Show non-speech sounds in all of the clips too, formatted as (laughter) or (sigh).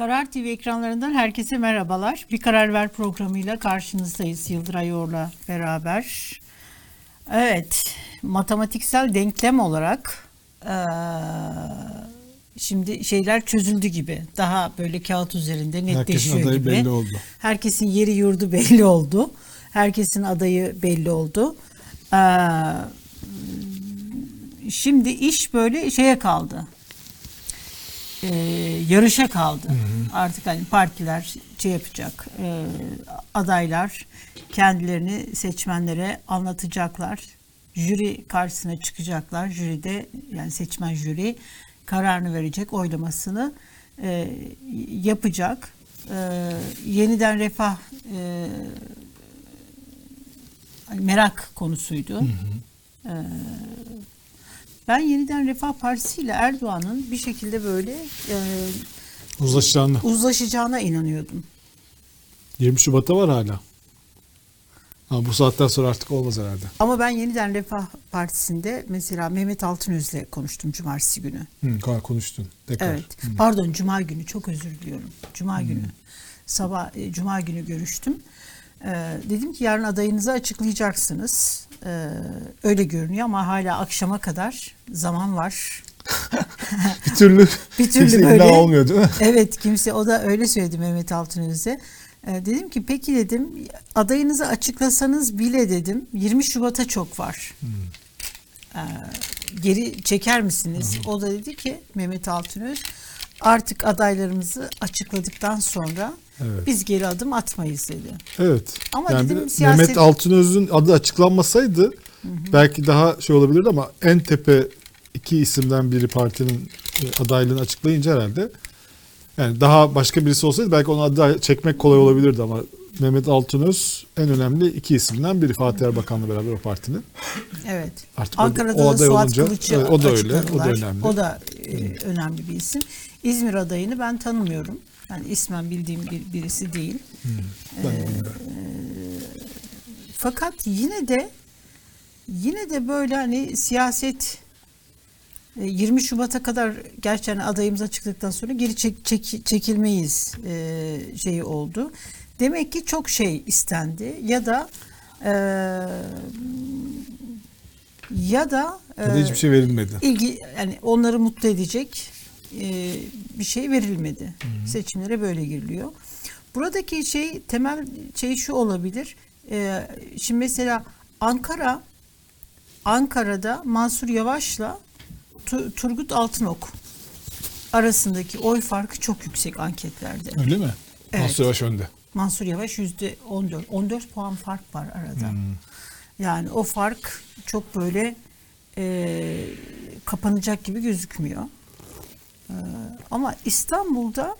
Karar TV ekranlarından herkese merhabalar. Bir Karar Ver programıyla karşınızdayız Yıldıray Yor'la beraber. Evet, matematiksel denklem olarak şimdi şeyler çözüldü gibi. Daha böyle kağıt üzerinde netleşiyor Herkesin adayı gibi. belli oldu. Herkesin yeri yurdu belli oldu. Herkesin adayı belli oldu. Şimdi iş böyle şeye kaldı. Eee, yarışa kaldı. Artık hani partiler şey yapacak. eee, adaylar kendilerini seçmenlere anlatacaklar. Jüri karşısına çıkacaklar. Jüride yani seçmen jüri kararını verecek, oylamasını eee, yapacak. Eee, yeniden refah eee, hani merak konusuydu. Ee, ben yeniden Refah Partisi ile Erdoğan'ın bir şekilde böyle e, Uzlaşacağını. uzlaşacağına inanıyordum. 20 Şubat'ta var hala. Ha, bu saatten sonra artık olmaz herhalde. Ama ben yeniden Refah Partisi'nde mesela Mehmet Altınöz'le konuştum cumartesi günü. Hı, kon- konuştun. Tekrar. Evet. Pardon cuma günü çok özür diliyorum. Cuma günü. Sabah e, cuma günü görüştüm. Ee, dedim ki yarın adayınızı açıklayacaksınız. Ee, öyle görünüyor ama hala akşama kadar zaman var. (laughs) Bir türlü, (laughs) Bir türlü kimse böyle- olmuyor değil mi? Evet kimse o da öyle söyledi Mehmet Altınöz'e. Ee, dedim ki peki dedim adayınızı açıklasanız bile dedim 20 Şubat'a çok var. Ee, geri çeker misiniz? O da dedi ki Mehmet Altınöz artık adaylarımızı açıkladıktan sonra Evet. biz geri adım atmayız dedi. Evet. Ama yani dedim siyaset- Mehmet Altınöz'ün adı açıklanmasaydı belki daha şey olabilirdi ama en tepe iki isimden biri partinin e, adaylığını açıklayınca herhalde yani daha başka birisi olsaydı belki onu aday çekmek kolay olabilirdi ama Mehmet Altınöz en önemli iki isimden biri Fatih Erbakan'la beraber o partinin. Evet. Artık o- Ankara'da o da aday Suat olunca, Kılıç'ı evet, o da öyle, o da önemli. O da e, önemli bir isim. İzmir adayını ben tanımıyorum. Yani ismen bildiğim bir, birisi değil. Ben Ee. Fakat yine de yine de böyle hani siyaset e, 20 Şubat'a kadar gerçekten adayımız açıkladıktan sonra geri çek, çek- çekilmeyiz e, şeyi oldu. Demek ki çok şey istendi ya da e, ya da Ya da e, hiçbir şey verilmedi. ilgi yani onları mutlu edecek e, bir şey verilmedi. Seçimlere böyle giriliyor. Buradaki şey temel şey şu olabilir. E, şimdi mesela Ankara Ankara'da Mansur Yavaş'la Tu- Turgut Altınok arasındaki oy farkı çok yüksek anketlerde. Öyle mi? Evet. Mansur Yavaş önde. Mansur Yavaş yüzde 14. 14 puan fark var arada. Yani o fark çok böyle e, kapanacak gibi gözükmüyor. E, ama İstanbul'da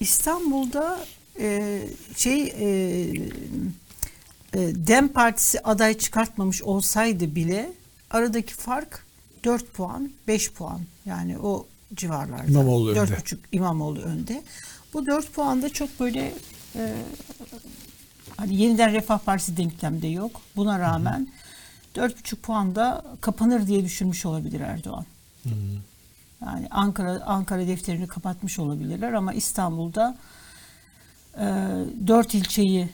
İstanbul'da e, şey e, e, Dem Partisi aday çıkartmamış olsaydı bile aradaki fark 4 puan, 5 puan. Yani o civarlarda. İmamoğlu önde. 4,5 İmamoğlu önde. Bu 4 puan da çok böyle e, hani yeniden Refah Partisi denklemde yok. Buna rağmen 4,5 puanda kapanır diye düşünmüş olabilir Erdoğan. Yani Ankara Ankara defterini kapatmış olabilirler ama İstanbul'da e, dört ilçeyi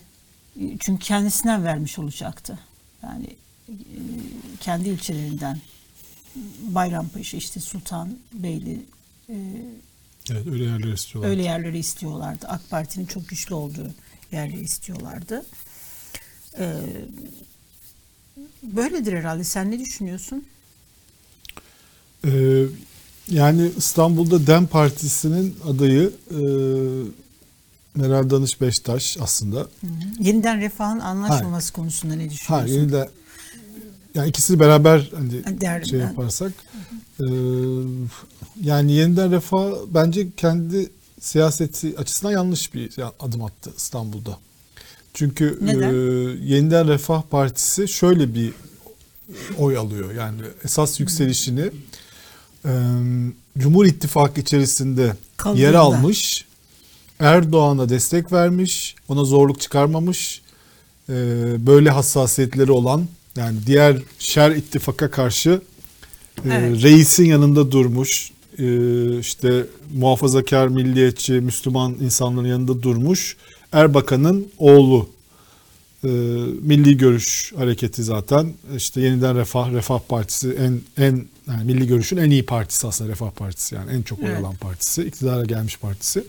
çünkü kendisinden vermiş olacaktı. Yani e, kendi ilçelerinden Bayrampaşa işte Sultanbeyli e, Evet öyle yerler istiyorlar. öyle yerleri istiyorlardı. AK Parti'nin çok güçlü olduğu yerleri istiyorlardı. E, böyledir herhalde. Sen ne düşünüyorsun? Ee, yani İstanbul'da DEM Partisi'nin adayı e, Meral Danış Beştaş aslında. Yeniden refahın anlaşmaması konusunda ne düşünüyorsun? yeni de yani ikisini beraber hani Der- şey yaparsak e, yani yeniden refah bence kendi siyaseti açısından yanlış bir adım attı İstanbul'da. Çünkü Neden? e, yeniden refah partisi şöyle bir oy alıyor. Yani esas yükselişini e, Cumhur İttifakı içerisinde Kaldığında. yer almış. Erdoğan'a destek vermiş. Ona zorluk çıkarmamış. E, böyle hassasiyetleri olan yani diğer şer ittifaka karşı e, Evet. reisin yanında durmuş. e, işte muhafazakar, milliyetçi, Müslüman insanların yanında durmuş. Erbakan'ın oğlu e, Milli Görüş Hareketi zaten işte yeniden Refah Refah Partisi en en yani Milli Görüş'ün en iyi partisi aslında Refah Partisi yani en çok oy Evet. alan partisi, iktidara gelmiş partisi.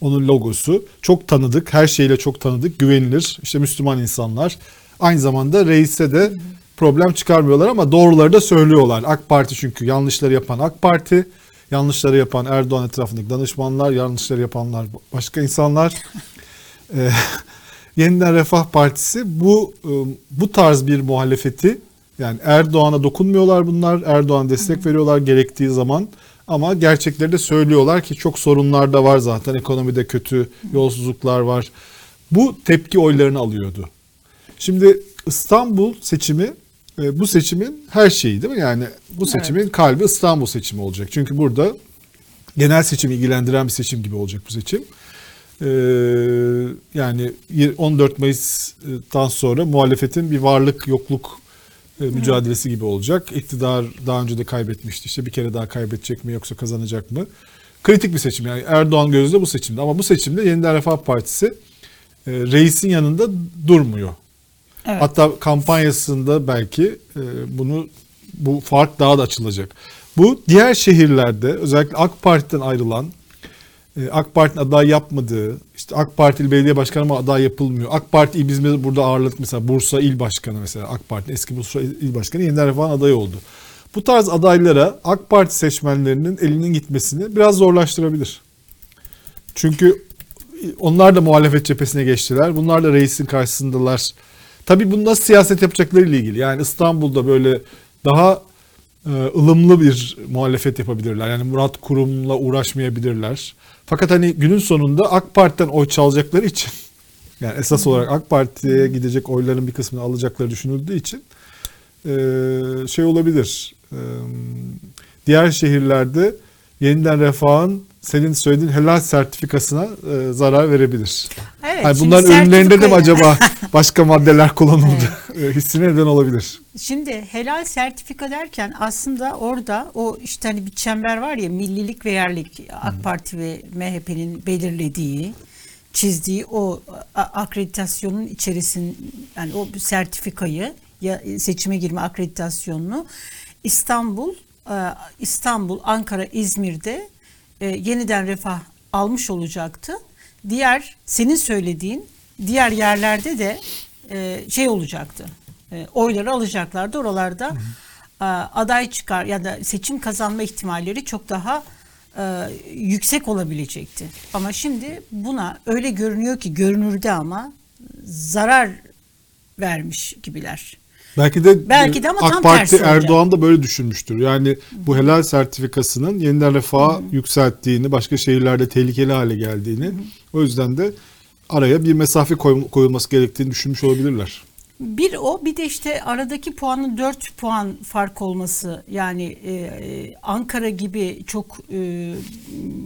Onun logosu çok tanıdık, her şeyle çok tanıdık, güvenilir. İşte Müslüman insanlar. Aynı zamanda reise de problem çıkarmıyorlar ama doğruları da söylüyorlar. AK Parti çünkü yanlışları yapan AK Parti, yanlışları yapan Erdoğan etrafındaki danışmanlar, yanlışları yapanlar başka insanlar. (laughs) Yeniden Refah Partisi bu e, bu tarz bir muhalefeti yani Erdoğan'a dokunmuyorlar bunlar. Erdoğan destek veriyorlar gerektiği zaman. Ama gerçekleri de söylüyorlar ki çok sorunlar da var zaten. Ekonomide kötü yolsuzluklar var. Bu tepki oylarını alıyordu. Şimdi İstanbul seçimi e, bu seçimin her şeyi değil mi? Yani bu seçimin kalbi İstanbul seçimi olacak. Çünkü burada genel seçimi ilgilendiren bir seçim gibi olacak bu seçim. Ee, yani 14 Mayıs'tan sonra muhalefetin bir varlık yokluk e, mücadelesi gibi olacak. İktidar daha önce de kaybetmişti. İşte bir kere daha kaybedecek mi yoksa kazanacak mı? Kritik bir seçim yani Erdoğan gözünde bu seçimde ama bu seçimde Yeniden Refah Partisi e, reisin yanında durmuyor. Evet. Hatta kampanyasında belki e, bunu bu fark daha da açılacak. Bu diğer şehirlerde özellikle AK Parti'den ayrılan AK Parti'nin aday yapmadığı, işte AK Partili belediye başkanı ama aday yapılmıyor. AK Parti biz burada ağırladık mesela Bursa İl Başkanı mesela AK Parti eski Bursa İl Başkanı yeniden refahın adayı oldu. Bu tarz adaylara AK Parti seçmenlerinin elinin gitmesini biraz zorlaştırabilir. Çünkü onlar da muhalefet cephesine geçtiler. Bunlar da reisin karşısındalar. Tabii bunu nasıl siyaset yapacakları ile ilgili. Yani İstanbul'da böyle daha e, ılımlı bir muhalefet yapabilirler. Yani Murat Kurum'la uğraşmayabilirler. Fakat hani günün sonunda AK Parti'den oy çalacakları için yani esas olarak AK Parti'ye gidecek oyların bir kısmını alacakları düşünüldüğü için e, şey olabilir. E, diğer şehirlerde yeniden refahın senin söylediğin helal sertifikasına e, zarar verebilir. Evet, şimdi bunların ürünlerinde de mi acaba (laughs) başka maddeler kullanıldı? (laughs) E, Hissine neden olabilir. Şimdi helal sertifika derken aslında orada o işte hani bir çember var ya millilik ve yerlik AK Parti ve MHP'nin belirlediği çizdiği o akreditasyonun içerisin yani o sertifikayı ya seçime girme akreditasyonunu İstanbul e, İstanbul, Ankara, İzmir'de e, yeniden refah almış olacaktı. Diğer senin söylediğin diğer yerlerde de e, şey olacaktı. E, oyları alacaklardı. Oralarda e, aday çıkar ya da seçim kazanma ihtimalleri çok daha e, yüksek olabilecekti. Ama şimdi buna öyle görünüyor ki görünürde ama zarar vermiş gibiler. Belki de, Belki de ama AK tam Parti tersi olacak. Erdoğan da böyle düşünmüştür. Yani bu helal sertifikasının yeniden refaha yükselttiğini, başka şehirlerde tehlikeli hale geldiğini, o yüzden de araya bir mesafe koy- koyulması gerektiğini düşünmüş olabilirler. Bir o bir de işte aradaki puanın 4 puan fark olması yani e, e, Ankara gibi çok e,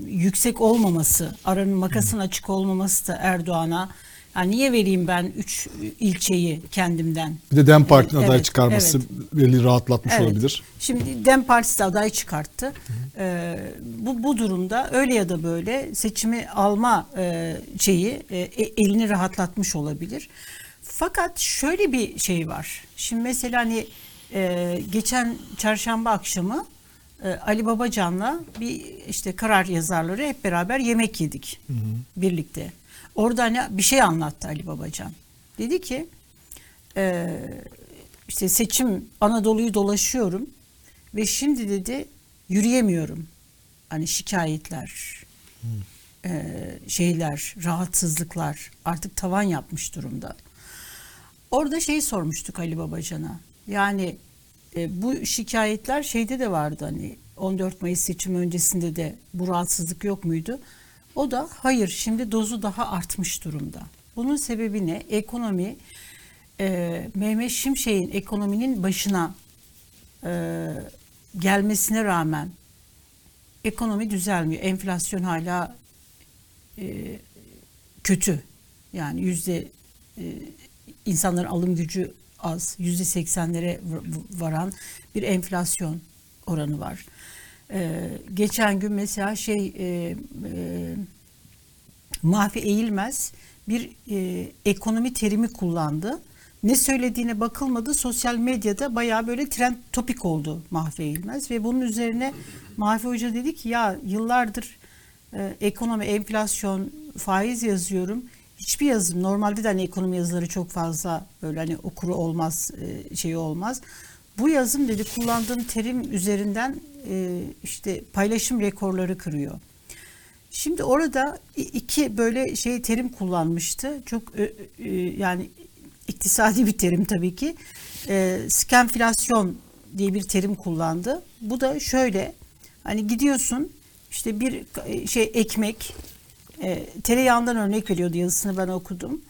yüksek olmaması aranın makasın açık olmaması da Erdoğan'a yani niye vereyim ben 3 ilçeyi kendimden Bir de DEM Parti'nin Evet, aday çıkarması belli rahatlatmış Evet. olabilir. Şimdi Dem Partisi de aday çıkarttı. Ee, bu bu durumda öyle ya da böyle seçimi alma e, şeyi e, e- elini rahatlatmış olabilir. Fakat şöyle bir şey var. Şimdi mesela hani e, geçen çarşamba akşamı e, Ali Babacan'la bir işte karar yazarları hep beraber yemek yedik birlikte. Orada hani bir şey anlattı Ali Babacan. Dedi ki e, işte seçim Anadolu'yu dolaşıyorum ve şimdi dedi yürüyemiyorum. Hani şikayetler, e, şeyler, rahatsızlıklar artık tavan yapmış durumda. Orada şeyi sormuştuk Ali Babacan'a. Yani e, bu şikayetler şeyde de vardı hani 14 Mayıs seçimi öncesinde de bu rahatsızlık yok muydu? O da hayır şimdi dozu daha artmış durumda. Bunun sebebi ne? Ekonomi e, Mehmet Şimşek'in ekonominin başına e, gelmesine rağmen ekonomi düzelmiyor. Enflasyon hala e, kötü. Yani yüzde e, insanların alım gücü az. Yüzde seksenlere varan bir enflasyon oranı var. Ee, geçen gün mesela şey e, e, Mahfi Eğilmez bir e, ekonomi terimi kullandı. Ne söylediğine bakılmadı. Sosyal medyada bayağı böyle trend topik oldu Mahfi Eğilmez ve bunun üzerine Mahfi Hoca dedi ki ya yıllardır e, ekonomi, enflasyon, faiz yazıyorum. Hiçbir yazım normalde de hani ekonomi yazıları çok fazla böyle hani okuru olmaz, e, şeyi olmaz. Bu yazım dedi kullandığım terim üzerinden e, işte paylaşım rekorları kırıyor. Şimdi orada iki böyle şey terim kullanmıştı. Çok ö- ö- yani iktisadi bir terim tabii ki. E, skenflasyon diye bir terim kullandı. Bu da şöyle hani gidiyorsun işte bir e, şey ekmek e, tereyağından örnek veriyordu yazısını ben okudum.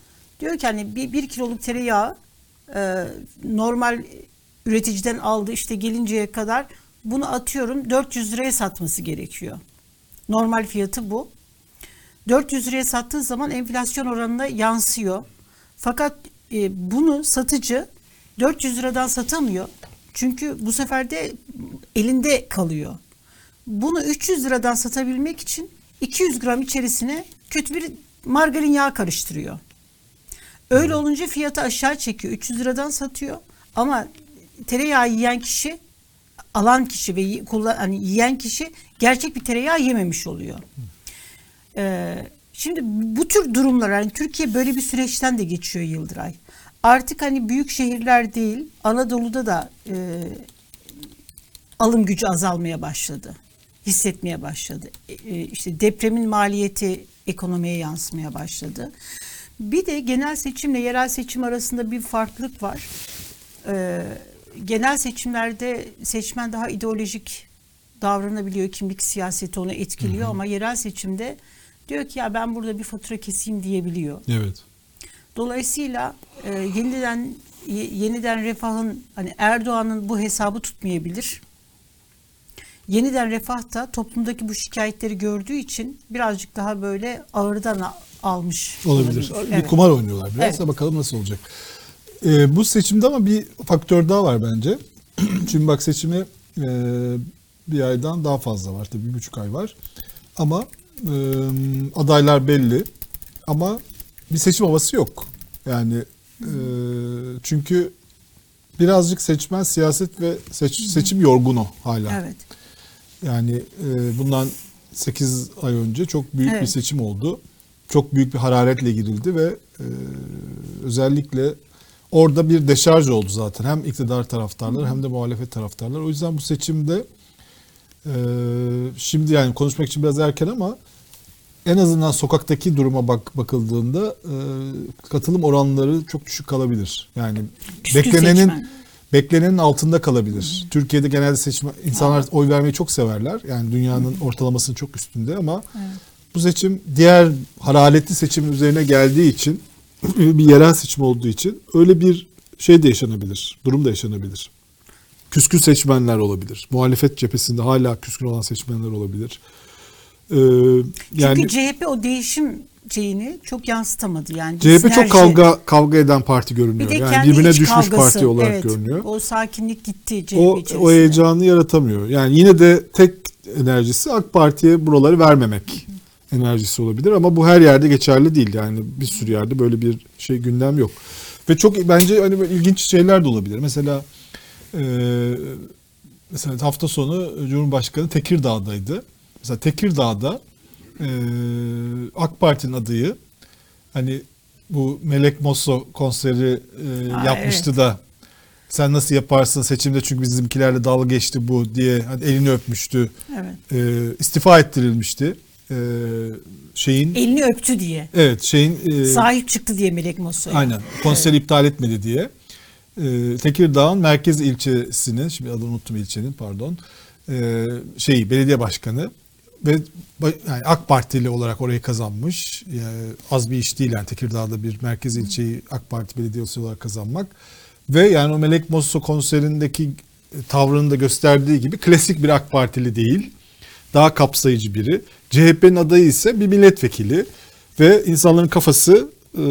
Diyor ki hani bir, bir kiloluk tereyağı e, normal üreticiden aldı işte gelinceye kadar bunu atıyorum 400 liraya satması gerekiyor. Normal fiyatı bu. 400 liraya sattığı zaman enflasyon oranına yansıyor. Fakat e, bunu satıcı 400 liradan satamıyor. Çünkü bu sefer de elinde kalıyor. Bunu 300 liradan satabilmek için 200 gram içerisine kötü bir margarin yağı karıştırıyor. Öyle olunca fiyatı aşağı çekiyor. 300 liradan satıyor. Ama tereyağı yiyen kişi, alan kişi ve kullan, hani yiyen kişi gerçek bir tereyağı yememiş oluyor. Ee, şimdi bu tür durumlar yani Türkiye böyle bir süreçten de geçiyor Yıldıray. Artık hani büyük şehirler değil Anadolu'da da e, alım gücü azalmaya başladı. Hissetmeye başladı. E, e, işte depremin maliyeti ekonomiye yansımaya başladı. Bir de genel seçimle yerel seçim arasında bir farklılık var. Ee, genel seçimlerde seçmen daha ideolojik davranabiliyor. Kimlik siyaseti onu etkiliyor ama yerel seçimde diyor ki ya ben burada bir fatura keseyim diyebiliyor. Evet. Dolayısıyla e, yeniden ye- yeniden refahın hani Erdoğan'ın bu hesabı tutmayabilir. Yeniden refah da toplumdaki bu şikayetleri gördüğü için birazcık daha böyle ağırdan almış Olabilir. Bir Evet. kumar oynuyorlar biraz Evet. da bakalım nasıl olacak. Ee, bu seçimde ama bir faktör daha var bence. (clears throat) Çünkü bak seçimi e, bir aydan daha fazla var. Tabii bir buçuk ay var. Ama e, adaylar belli. Ama bir seçim havası yok. Yani e, çünkü birazcık seçmen siyaset ve seç- seçim yorgunu hala. Evet. Yani e, bundan 8 ay önce çok büyük bir Evet. seçim oldu. Çok büyük bir hararetle girildi ve e, özellikle orada bir deşarj oldu zaten. Hem iktidar taraftarları hem de muhalefet taraftarları. O yüzden bu seçimde e, şimdi yani konuşmak için biraz erken ama en azından sokaktaki duruma bak bakıldığında e, katılım oranları çok düşük kalabilir. Yani Küskün beklenenin seçmen. beklenenin altında kalabilir. Türkiye'de genelde seçme insanlar oy vermeyi çok severler. Yani dünyanın ortalamasının çok üstünde ama bu seçim diğer hararetli seçimin üzerine geldiği için (laughs) bir yerel seçim olduğu için öyle bir şey de yaşanabilir. Durum da yaşanabilir. Küskün seçmenler olabilir. Muhalefet cephesinde hala küskün olan seçmenler olabilir. Ee, yani Çünkü CHP o değişim şeyini çok yansıtamadı. Yani CHP sinerji- çok kavga kavga eden parti bir görünüyor. de Yani birbirine düşmüş kavgası. parti olarak evet, görünüyor. O sakinlik gitti CHP o, içerisinde. o heyecanı yaratamıyor. Yani yine de tek enerjisi AK Parti'ye buraları vermemek enerjisi olabilir ama bu her yerde geçerli değil. Yani bir sürü yerde böyle bir şey gündem yok. Ve çok bence hani böyle ilginç şeyler de olabilir. Mesela e, mesela hafta sonu Cumhurbaşkanı Tekirdağ'daydı. Mesela Tekirdağ'da e, AK Parti'nin adayı hani bu Melek Mosso konseri e, Aa, yapmıştı evet. da sen nasıl yaparsın seçimde çünkü bizimkilerle dalga geçti bu diye hani elini öpmüştü. Evet. E, istifa ettirilmişti. E, şeyin Elini öptü diye. evet şeyin e, Sahip çıktı diye Melek Moso'ya. aynen konseri iptal etmedi diye. E, Tekirdağ'ın merkez ilçesinin şimdi adını unuttum ilçenin pardon. E, şeyi belediye başkanı ve yani AK Partili olarak orayı kazanmış. Yani az bir iş değil yani Tekirdağ'da bir merkez ilçeyi AK Parti belediyesi olarak kazanmak. Ve yani o Melek Mosso konserindeki tavrını da gösterdiği gibi klasik bir AK Partili değil. Daha kapsayıcı biri. CHP'nin adayı ise bir milletvekili ve insanların kafası e,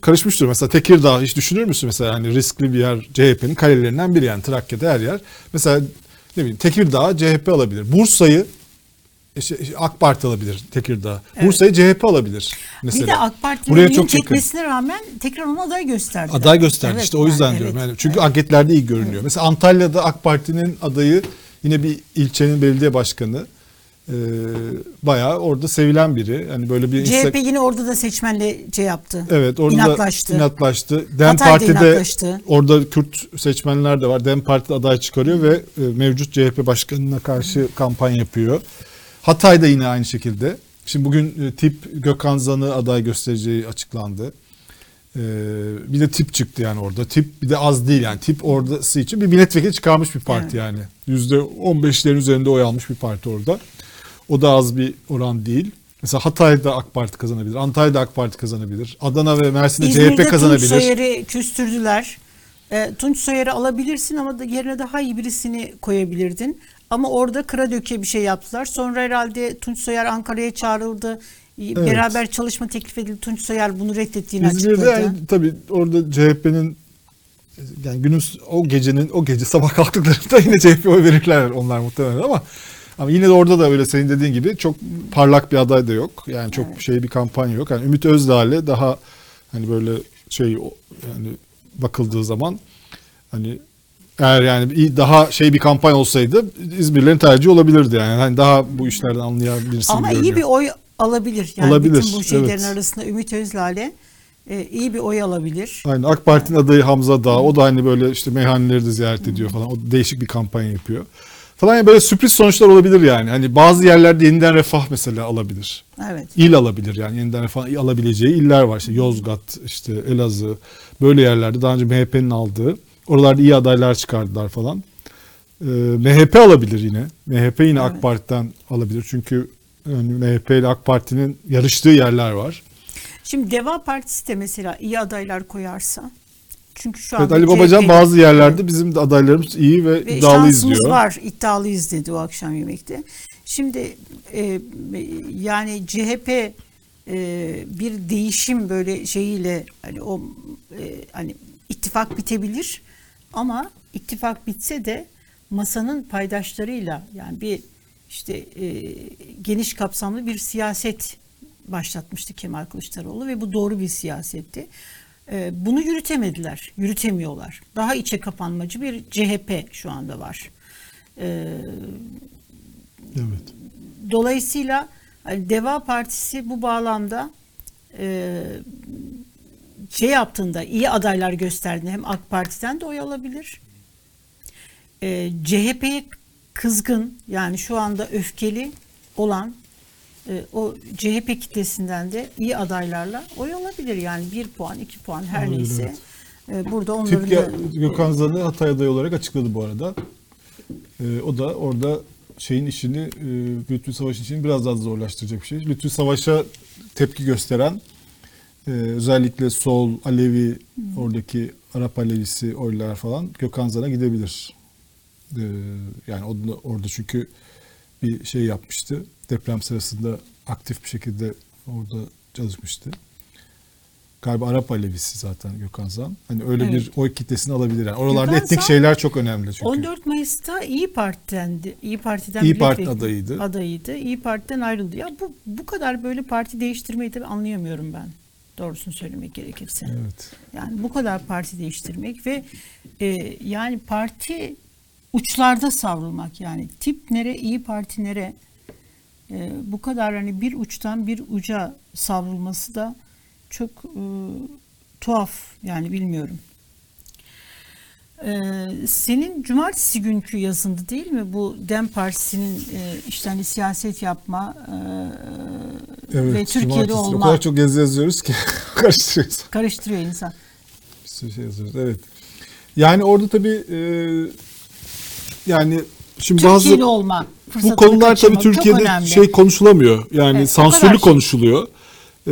karışmıştır. Mesela Tekirdağ hiç düşünür müsün mesela hani riskli bir yer CHP'nin kalelerinden biri yani Trakya'da her yer. Mesela ne bileyim Tekirdağ CHP alabilir. Bursa'yı işte AK Parti alabilir Tekirdağ. Evet. Bursa'yı CHP alabilir mesela. Bir de AK Parti'nin çok yakın. çekmesine rağmen tekrar onu aday gösterdi. Aday gösterdi işte o yüzden diyorum. Yani çünkü anketlerde iyi görünüyor. Mesela Antalya'da AK Parti'nin adayı yine bir ilçenin belediye başkanı. Ee, bayağı orada sevilen biri. Yani böyle bir Insta- CHP yine orada da seçmenle şey yaptı. Evet orada inatlaştı. da inatlaştı. Dem Hatay'da Parti'de inatlaştı. orada Kürt seçmenler de var. Dem Parti aday çıkarıyor ve e, mevcut CHP başkanına karşı kampanya yapıyor. Hatay'da yine aynı şekilde. Şimdi bugün e, tip Gökhan Zan'ı aday göstereceği açıklandı. Ee, bir de tip çıktı yani orada. Tip bir de az değil yani. Tip oradası için bir milletvekili çıkarmış bir parti Evet. yani. Yüzde 15'lerin üzerinde oy almış bir parti orada. O da az bir oran değil. Mesela Hatay'da AK Parti kazanabilir. Antalya'da AK Parti kazanabilir. Adana ve Mersin'de İzmir'de CHP kazanabilir. Tunç Soyer'i küstürdüler. E, Tunç Soyer'i alabilirsin ama da yerine daha iyi birisini koyabilirdin. Ama orada kıra döke bir şey yaptılar. Sonra herhalde Tunç Soyer Ankara'ya çağrıldı. Beraber çalışma teklif edildi. Tunç Soyer bunu reddettiğini İzmir'de açıkladı. yani tabii orada CHP'nin yani günün o gecenin o gece sabah kalktıklarında (laughs) yine CHP oy verirler onlar muhtemelen ama ama yine de orada da öyle senin dediğin gibi çok parlak bir aday da yok. Yani çok şey bir kampanya yok. Yani Ümit Özdağ'le daha hani böyle şey yani bakıldığı zaman hani eğer yani daha şey bir kampanya olsaydı İzmirlerin tercihi olabilirdi yani. Hani daha bu işlerden anlayan birisi Ama iyi bir oy alabilir. Yani Alabilir, bütün bu şeylerin evet. arasında Ümit Özlale e, iyi bir oy alabilir. Aynen AK Parti'nin adayı Hamza Dağ. O da hani böyle işte meyhaneleri de ziyaret ediyor falan. O değişik bir kampanya yapıyor. Falan böyle sürpriz sonuçlar olabilir yani. Hani bazı yerlerde yeniden refah mesela alabilir. Evet. İl alabilir yani yeniden refah alabileceği iller var. İşte Yozgat, işte Elazığ böyle yerlerde daha önce MHP'nin aldığı. Oralarda iyi adaylar çıkardılar falan. Ee, MHP alabilir yine. MHP yine AK Evet. Parti'den alabilir. Çünkü yani MHP ile AK Parti'nin yarıştığı yerler var. Şimdi Deva Partisi de mesela iyi adaylar koyarsa çünkü şu Evet anda Ali Babacan CHP bazı yerlerde bizim de adaylarımız iyi ve, ve iddialıyız diyor. var, iddialıyız dedi o akşam yemekte. Şimdi e, yani CHP e, bir değişim böyle şeyiyle hani o e, hani ittifak bitebilir ama ittifak bitse de masanın paydaşlarıyla yani bir işte e, geniş kapsamlı bir siyaset başlatmıştı Kemal Kılıçdaroğlu ve bu doğru bir siyasetti. E, bunu yürütemediler, yürütemiyorlar. Daha içe kapanmacı bir CHP şu anda var. E, Evet. Dolayısıyla hani Deva Partisi bu bağlamda e, şey yaptığında iyi adaylar gösterdiğinde hem AK Parti'den de oy alabilir. E, CHP'ye kızgın yani şu anda öfkeli olan e, o CHP kitlesinden de iyi adaylarla oy alabilir. Yani bir puan, iki puan her Olabilir, neyse. E, burada onların Tip da Gökhan Zan'ı Hatay adayı olarak açıkladı bu arada. Ee, o da orada şeyin işini, e, Lütfü Savaş'ın işini biraz daha zorlaştıracak bir şey. Lütfü Savaş'a tepki gösteren e, özellikle Sol, Alevi, oradaki Arap Alevisi oylar falan Gökhan Zan'a gidebilir. Yani orada çünkü bir şey yapmıştı. Deprem sırasında aktif bir şekilde orada çalışmıştı. Galiba Arap Alevisi zaten Gökhan Zan. Hani öyle Evet. bir oy kitlesini alabilir. Yani oralarda Gökhan etnik Zan, şeyler çok önemli çünkü. 14 Mayıs'ta İyi Parti'den İyi Parti'den İyi Parti adayıydı. Adayıydı. İyi Parti'den ayrıldı. Ya bu bu kadar böyle parti değiştirmeyi de anlayamıyorum ben. Doğrusunu söylemek gerekirse. Evet. Yani bu kadar parti değiştirmek ve e, yani parti uçlarda savrulmak yani tip nere iyi parti nere e, bu kadar hani bir uçtan bir uca savrulması da çok e, tuhaf yani bilmiyorum. Ee, senin cumartesi günkü yazındı değil mi bu Dem Partisi'nin e, işte hani siyaset yapma e, Evet. ve Türkiye'de cumartesi. O olma kadar çok yazı yazıyoruz ki (laughs) karıştırıyoruz. karıştırıyor insan. Bir sürü şey yazıyoruz. Evet. Yani orada tabii e, yani şimdi bazı Türkiye'li olma bu konular tabii Türkiye'de şey konuşulamıyor. Yani Evet, sansürlü şey. konuşuluyor. Ee,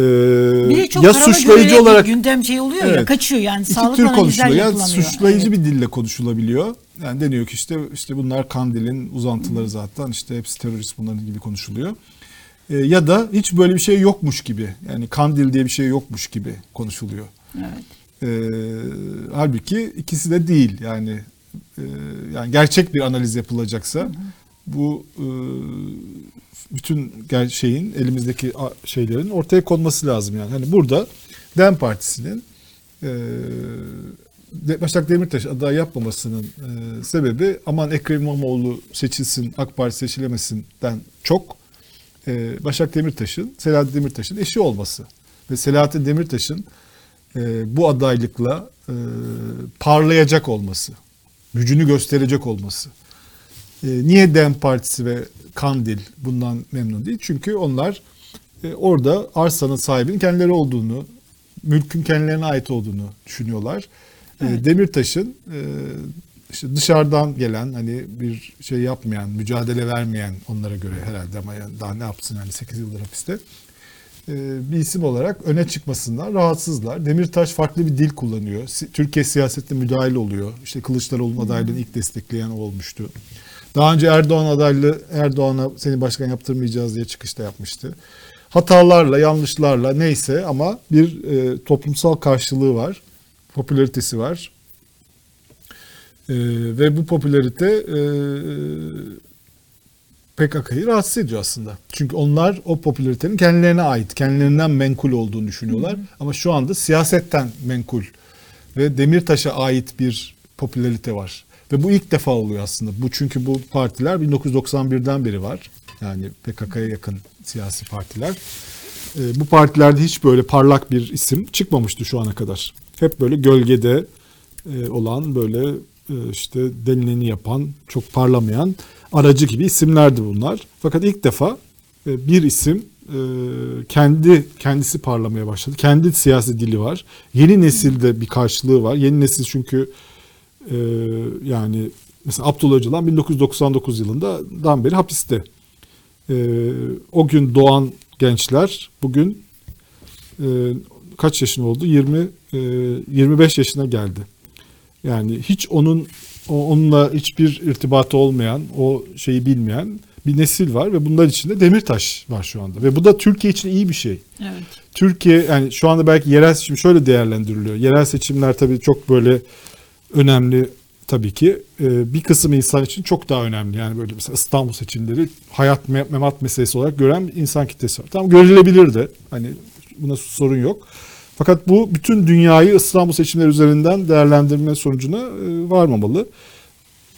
bir de çok ya suçlayıcı olarak gündem şey oluyor ya Evet. kaçıyor yani İki sağlıklı tür konuşuluyor. Ya suçlayıcı Evet. bir dille konuşulabiliyor. Yani deniyor ki işte işte bunlar Kandil'in uzantıları zaten işte hepsi terörist bunların gibi konuşuluyor. Ee, ya da hiç böyle bir şey yokmuş gibi yani Kandil diye bir şey yokmuş gibi konuşuluyor. Evet. Ee, halbuki ikisi de değil yani e, yani gerçek bir analiz yapılacaksa bu e, bütün şeyin elimizdeki şeylerin ortaya konması lazım yani. Hani burada DEM Partisi'nin e, Başak Demirtaş aday yapmamasının e, sebebi aman Ekrem İmamoğlu seçilsin, AK Parti seçilemesinden çok Başak Demirtaş'ın, Selahattin Demirtaş'ın eşi olması. Ve Selahattin Demirtaş'ın e, bu adaylıkla e, parlayacak olması, gücünü gösterecek olması. E, niye DEM Partisi ve Kandil bundan memnun değil? Çünkü onlar e, orada arsanın sahibinin kendileri olduğunu, mülkün kendilerine ait olduğunu düşünüyorlar. E, Demirtaş'ın e, işte dışarıdan gelen hani bir şey yapmayan, mücadele vermeyen onlara göre herhalde ama yani daha ne yapsın yani 8 yıldır hapiste bir isim olarak öne çıkmasından rahatsızlar. Demirtaş farklı bir dil kullanıyor. Türkiye siyasetine müdahil oluyor. İşte Kılıçdaroğlu'nun adaylığını ilk destekleyen o olmuştu. Daha önce Erdoğan adaylı Erdoğan'a seni başkan yaptırmayacağız diye çıkışta yapmıştı. Hatalarla, yanlışlarla neyse ama bir e, toplumsal karşılığı var. Popülaritesi var. E, ve bu popülarite e, PKK'yı rahatsız ediyor aslında. Çünkü onlar o popülaritenin kendilerine ait, kendilerinden menkul olduğunu düşünüyorlar. Ama şu anda siyasetten menkul ve Demirtaş'a ait bir popülarite var. Ve bu ilk defa oluyor aslında. Bu çünkü bu partiler 1991'den beri var. Yani PKK'ya yakın siyasi partiler. Ee, bu partilerde hiç böyle parlak bir isim çıkmamıştı şu ana kadar. Hep böyle gölgede e, olan böyle e, işte denileni yapan, çok parlamayan aracı gibi isimlerdi bunlar. Fakat ilk defa e, bir isim e, kendi kendisi parlamaya başladı. Kendi siyasi dili var. Yeni nesilde bir karşılığı var. Yeni nesil çünkü e, yani mesela Abdullah Öcalan 1999 yılından beri hapiste. E, o gün doğan gençler bugün e, kaç yaşında oldu? 20 e, 25 yaşına geldi. Yani hiç onun onunla hiçbir irtibatı olmayan, o şeyi bilmeyen bir nesil var ve bunlar içinde Demirtaş var şu anda. Ve bu da Türkiye için iyi bir şey. Evet. Türkiye yani şu anda belki yerel seçim şöyle değerlendiriliyor. Yerel seçimler tabii çok böyle önemli tabii ki. Ee, bir kısım insan için çok daha önemli. Yani böyle mesela İstanbul seçimleri hayat me- memat meselesi olarak gören bir insan kitlesi var. Tamam görülebilir de. Hani buna sorun yok. Fakat bu bütün dünyayı İstanbul seçimleri üzerinden değerlendirme sonucuna e, varmamalı.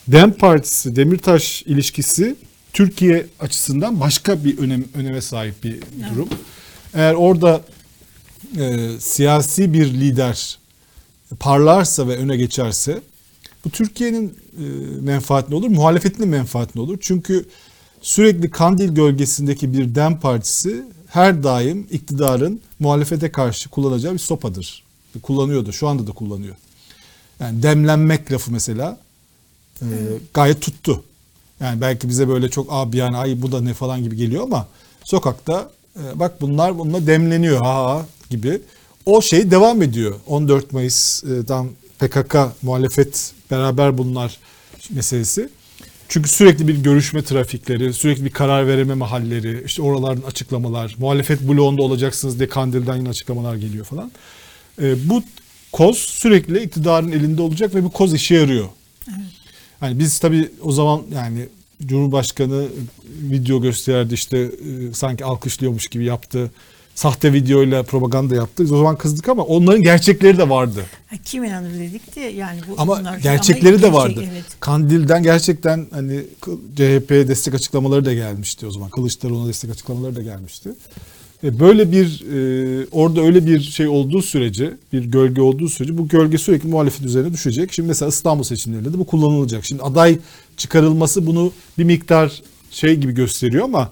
Dem Partisi Demirtaş ilişkisi Türkiye açısından başka bir önem öneme sahip bir durum. Eğer orada e, siyasi bir lider parlarsa ve öne geçerse bu Türkiye'nin e, menfaatine olur, muhalefetin de menfaatine olur. Çünkü sürekli Kandil gölgesindeki bir Dem Partisi her daim iktidarın muhalefete karşı kullanacağı bir sopadır. Kullanıyordu, şu anda da kullanıyor. Yani demlenmek lafı mesela e, gayet tuttu. Yani belki bize böyle çok abi yani ay bu da ne falan gibi geliyor ama sokakta e, bak bunlar bununla demleniyor ha gibi. O şey devam ediyor. 14 Mayıs'dan PKK muhalefet beraber bunlar meselesi. Çünkü sürekli bir görüşme trafikleri, sürekli bir karar verememe halleri, işte oraların açıklamalar, muhalefet bloğunda olacaksınız diye Kandil'den yine açıklamalar geliyor falan. E, bu koz sürekli iktidarın elinde olacak ve bu koz işe yarıyor. Hani biz tabii o zaman yani Cumhurbaşkanı video gösterdi işte e, sanki alkışlıyormuş gibi yaptı. Sahte videoyla propaganda yaptı. Biz o zaman kızdık ama onların gerçekleri de vardı. Ha, Kim inanır dedik de yani bu Ama bunlar- gerçekleri ama de gerçek, vardı. Evet. Kandil'den gerçekten hani CHP destek açıklamaları da gelmişti o zaman. Kılıçdaroğlu'na destek açıklamaları da gelmişti. E, Böyle bir e, orada öyle bir şey olduğu sürece, bir gölge olduğu sürece bu gölge sürekli muhalefet üzerine düşecek. Şimdi mesela İstanbul seçimlerinde de bu kullanılacak. Şimdi aday çıkarılması bunu bir miktar şey gibi gösteriyor ama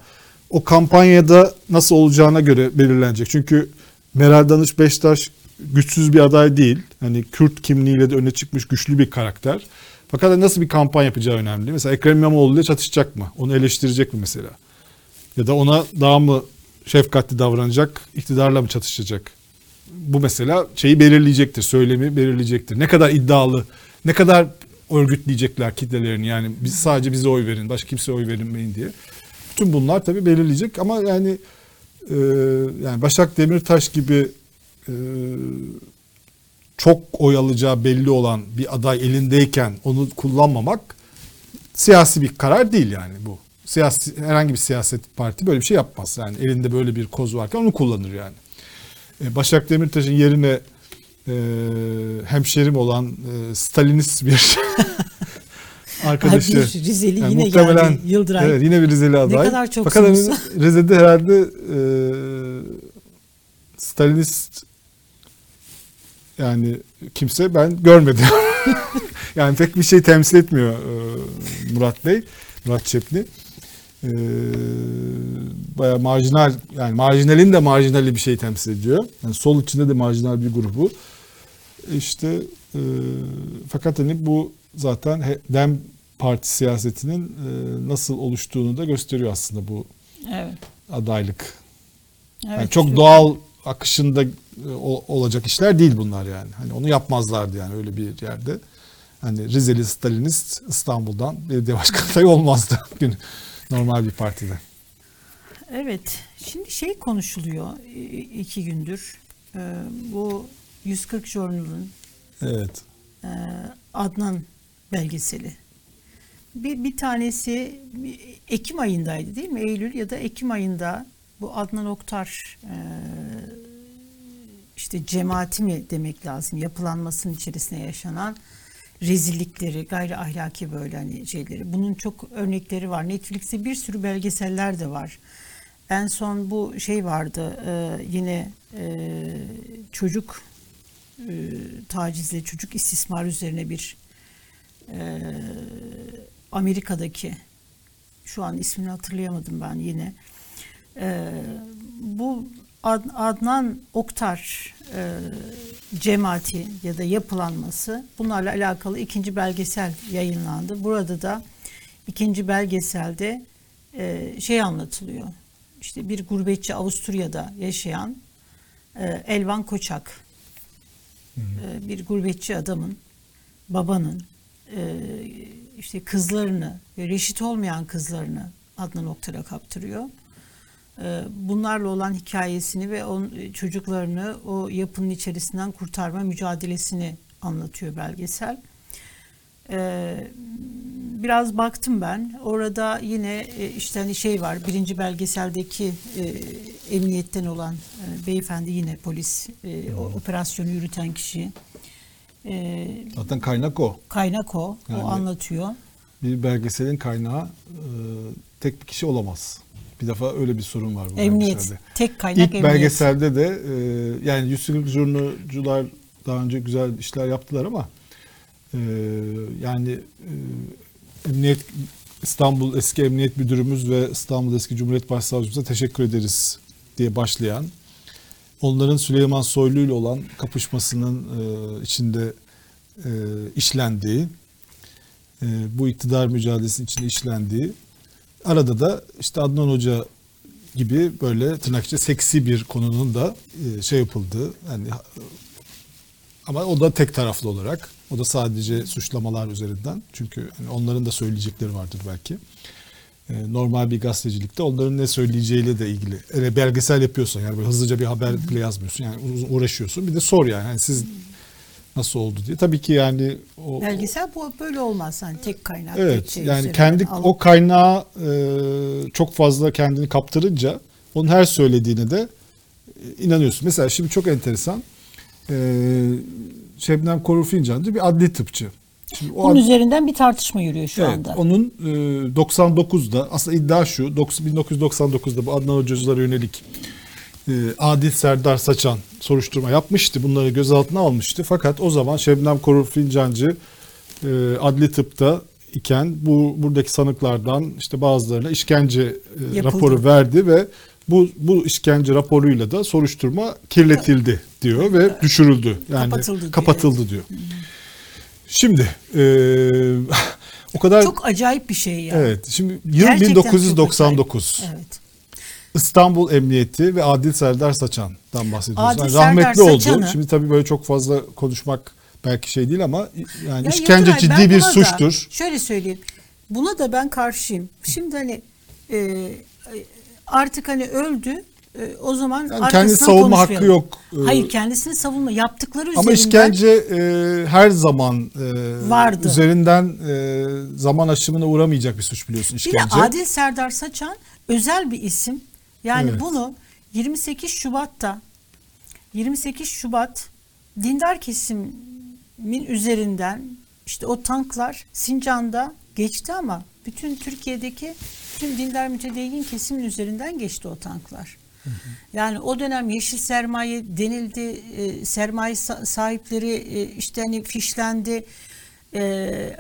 o kampanyada nasıl olacağına göre belirlenecek. Çünkü Meral Danış Beştaş güçsüz bir aday değil. Hani Kürt kimliğiyle de öne çıkmış güçlü bir karakter. Fakat nasıl bir kampanya yapacağı önemli. Mesela Ekrem İmamoğlu ile çatışacak mı? Onu eleştirecek mi mesela? Ya da ona daha mı şefkatli davranacak, iktidarla mı çatışacak? Bu mesela şeyi belirleyecektir, söylemi belirleyecektir. Ne kadar iddialı, ne kadar örgütleyecekler kitlelerini yani biz sadece bize oy verin, başka kimseye oy verilmeyin diye. Bütün bunlar tabii belirleyecek ama yani e, yani Başak Demirtaş gibi e, çok oy alacağı belli olan bir aday elindeyken onu kullanmamak siyasi bir karar değil yani bu. Siyasi herhangi bir siyaset parti böyle bir şey yapmaz. Yani elinde böyle bir koz varken onu kullanır yani. E, Başak Demirtaş'ın yerine e, hemşerim olan e, Stalinist bir (laughs) arkadaşı. bir Rizeli Yani yine muhtemelen- geldi. Yıldıray. Evet yine bir Rizeli aday. kadar çok Fakat hani. (laughs) Rize'de herhalde e, Stalinist yani kimse ben görmedim. (laughs) yani pek bir şey temsil etmiyor e, Murat Bey, Murat Çepni. E, bayağı marjinal yani marjinalin de marjinali bir şey temsil ediyor. Yani sol içinde de marjinal bir grubu. İşte e, fakat hani bu zaten Dem Parti siyasetinin e, nasıl oluştuğunu da gösteriyor aslında bu Evet. adaylık. evet Yani çok şu- doğal akışında e, olacak işler değil bunlar yani. Hani onu yapmazlardı yani öyle bir yerde. Hani Rizeli Stalinist İstanbul'dan belediye başkanı (laughs) adayı olmazdı (laughs) gün normal bir partide. Evet. Şimdi şey konuşuluyor i- iki gündür. Bu 140 Journal'ın Evet. e, Adnan belgeseli. Bir, bir tanesi Ekim ayındaydı değil mi? Eylül ya da Ekim ayında bu Adnan Oktar e, işte cemaati mi demek lazım yapılanmasının içerisinde yaşanan rezillikleri, gayri ahlaki böyle hani şeyleri. Bunun çok örnekleri var. Netflix'te bir sürü belgeseller de var. En son bu şey vardı e, yine e, çocuk tacizle çocuk istismar üzerine bir Amerika'daki şu an ismini hatırlayamadım ben yine E, bu Ad- Adnan Oktar e, cemaati ya da yapılanması bunlarla alakalı ikinci belgesel yayınlandı. Burada da ikinci belgeselde e, şey anlatılıyor. İşte bir gurbetçi Avusturya'da yaşayan e, Elvan Koçak e, bir gurbetçi adamın babanın e, işte kızlarını ve reşit olmayan kızlarını Adnan Oktar'a kaptırıyor. E, Bunlarla olan hikayesini ve on, çocuklarını o yapının içerisinden kurtarma mücadelesini anlatıyor belgesel. E, Biraz baktım ben. Orada yine e, işte hani şey var. Birinci belgeseldeki e, emniyetten olan e, beyefendi yine polis e, operasyonu yürüten kişi. E, Zaten kaynak o. kaynak o. Yani- O anlatıyor. Bir belgeselin kaynağı e, tek bir kişi olamaz. Bir defa öyle bir sorun var bu Emniyet. belgeselde. Tek kaynak İlk emniyet. belgeselde de e, yani Yusuf Jurnucular daha önce güzel işler yaptılar ama e, yani e, Emniyet İstanbul eski Emniyet Müdürümüz ve İstanbul eski Cumhuriyet Başsavcımıza teşekkür ederiz diye başlayan onların Süleyman Soylu ile olan kapışmasının e, içinde e, işlendiği e, bu iktidar mücadelesinin içinde işlendiği arada da işte Adnan Hoca gibi böyle tırnak içinde seksi bir konunun da şey yapıldığı yani ama o da tek taraflı olarak o da sadece suçlamalar üzerinden çünkü hani onların da söyleyecekleri vardır belki. E, normal bir gazetecilikte onların ne söyleyeceğiyle de ilgili. Eğer belgesel yapıyorsan yani böyle hızlıca bir haber bile yazmıyorsun yani uğraşıyorsun. Bir de sor yani, yani siz nasıl oldu diye. Tabii ki yani o, Belgesel bu böyle olmaz. Hani tek kaynak. Evet şey yani kendi alıp- o kaynağı e, çok fazla kendini kaptırınca onun her söylediğine de e, inanıyorsun. Mesela şimdi çok enteresan. E, Şebnem Korur Fincancı bir adli tıpçı. Şimdi o Bunun ad- üzerinden bir tartışma yürüyor şu evet, anda. onun e, 99'da aslında iddia şu 90 1999'da bu Adnan Hocacılara yönelik e, Adil Serdar Saçan soruşturma yapmıştı. Bunları gözaltına almıştı. Fakat o zaman Şebnem Korur Fincancı e, adli tıpta iken bu buradaki sanıklardan işte bazılarına işkence e, Yapıldı. raporu verdi ve bu bu işkence raporuyla da soruşturma kirletildi diyor ve düşürüldü. Yani Kapatıldı diyor, kapatıldı diyor. Şimdi e, (laughs) o kadar Çok acayip bir şey ya. evet şimdi yıl Gerçekten çok 1999. acayip. Evet. İstanbul Emniyeti ve Adil Serdar Saçan'dan bahsediyoruz. Adil Yani Serdar rahmetli oldu. Saçan'ı- Şimdi tabii böyle çok fazla konuşmak belki şey değil ama yani Ya işkence Yıldıray, ciddi bir buna da suçtur. şöyle söyleyeyim. Buna da ben karşıyım. Şimdi hani e, artık hani öldü. E, o zaman Yani kendi savunma hakkı yok e, Hayır kendisini savunma yaptıkları ama üzerinden işkence e, her zaman e, Vardı. üzerinden e, zaman aşımına uğramayacak bir suç biliyorsun Bir işkence. de Adil Serdar Saçan özel bir isim. Yani Evet. bunu 28 Şubat'ta 28 Şubat dindar kesimin üzerinden işte o tanklar Sincan'da geçti ama bütün Türkiye'deki tüm dindar mütedeyyin kesimin üzerinden geçti o tanklar. Yani o dönem yeşil sermaye denildi, e, sermaye sa- sahipleri e, işte hani fişlendi, e,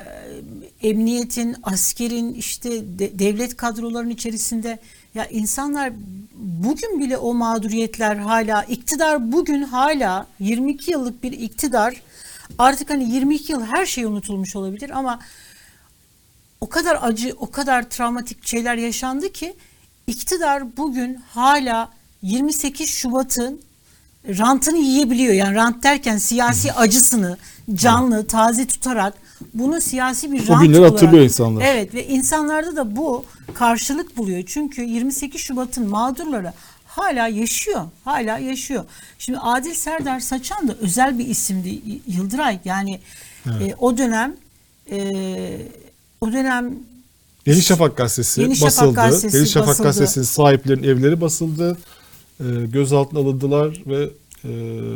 emniyetin, askerin işte de- devlet kadrolarının içerisinde. Ya insanlar bugün bile o mağduriyetler hala iktidar bugün hala 22 yıllık bir iktidar. Artık hani 22 yıl her şey unutulmuş olabilir ama o kadar acı, o kadar travmatik şeyler yaşandı ki iktidar bugün hala 28 Şubat'ın rantını yiyebiliyor. Yani rant derken siyasi acısını canlı, taze tutarak bunu siyasi bir rant günleri olarak. hatırlıyor insanlar. Evet ve insanlarda da bu karşılık buluyor. Çünkü 28 Şubat'ın mağdurları hala yaşıyor. Hala yaşıyor. Şimdi Adil Serdar Saçan da özel bir isimdi Yıldıray. Yani e, o dönem e, o dönem Yeni Şafak gazetesi Yeni Şafak basıldı. gazetesi Yeni Şafak basıldı. gazetesinin sahiplerinin evleri basıldı. E, gözaltına alındılar ve e,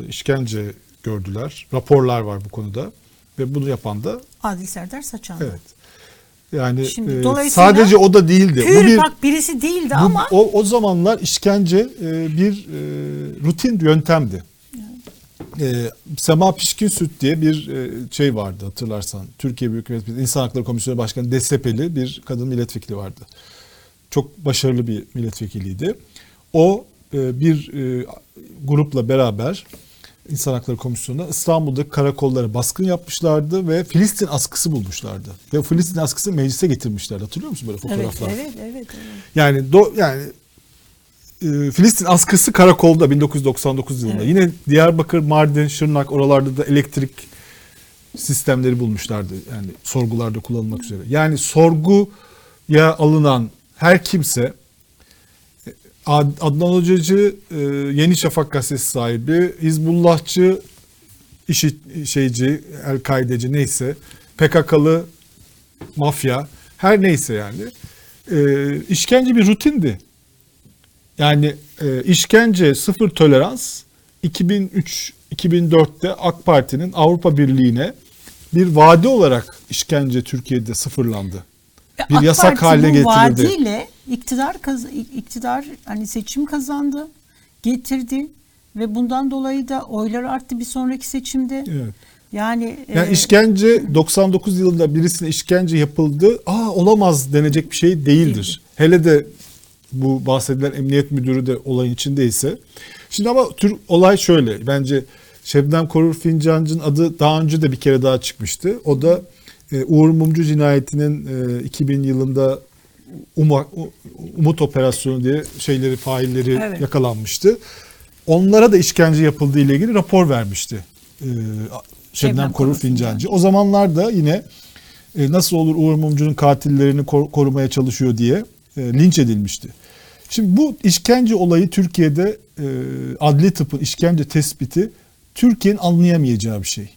işkence gördüler. Raporlar var bu konuda. Ve bunu yapan da Adil Serdar Saçan. evet. Yani Şimdi e, dolayısıyla sadece o da değildi. Pür bu bir bak birisi değildi bu- ama o, o zamanlar işkence e, bir e, rutin yöntemdi. E, Sema Pişkin Süt diye bir e, şey vardı hatırlarsan. Türkiye Büyük Millet Meclisi İnsan Hakları Komisyonu Başkanı DSP'li bir kadın milletvekili vardı. Çok başarılı bir milletvekiliydi. O e, bir e, grupla beraber İnsan Hakları Komisyonu'na İstanbul'daki karakollara baskın yapmışlardı ve Filistin askısı bulmuşlardı. Ve Filistin askısı meclise getirmişlerdi. Hatırlıyor musun böyle evet, fotoğraflar? evet, evet, evet. Yani do, yani e, Filistin askısı karakolda 1999 yılında. Evet. Yine Diyarbakır, Mardin, Şırnak oralarda da elektrik sistemleri bulmuşlardı. Yani sorgularda kullanılmak üzere. Yani sorguya alınan her kimse e, Ad- Adnan Hocacı e, Yeni Şafak gazetesi sahibi, Hizbullahçı, işi şeyci, El-Kaideci neyse, PKK'lı mafya her neyse yani e, işkence bir rutindi. Yani e, işkence sıfır tolerans 2003-2004'te AK Parti'nin Avrupa Birliği'ne bir vade olarak işkence Türkiye'de sıfırlandı. Bir AK yasak Parti haline getirildi. vaadiyle iktidar kaz iktidar hani seçim kazandı, getirdi ve bundan dolayı da oylar arttı bir sonraki seçimde. Evet. Yani, Yani e, işkence 99 yılında birisine işkence yapıldı. Aa olamaz denecek bir şey değildir. Değildir. Hele de bu bahsedilen emniyet müdürü de olayın içindeyse. Şimdi ama tür olay şöyle. Bence Şebnem Korur Fincancı'nın adı daha önce de bir kere daha çıkmıştı. O da e, Uğur Mumcu cinayetinin e, 2000 yılında Uma- Umut Operasyonu diye şeyleri failleri Evet. yakalanmıştı. Onlara da işkence yapıldığı ile ilgili rapor vermişti. E, Şebnem Korur Fincancı. O zamanlar da yine e, nasıl olur Uğur Mumcu'nun katillerini kor- korumaya çalışıyor diye e, linç edilmişti. Şimdi bu işkence olayı Türkiye'de e, adli tıpın işkence tespiti Türkiye'nin anlayamayacağı bir şey.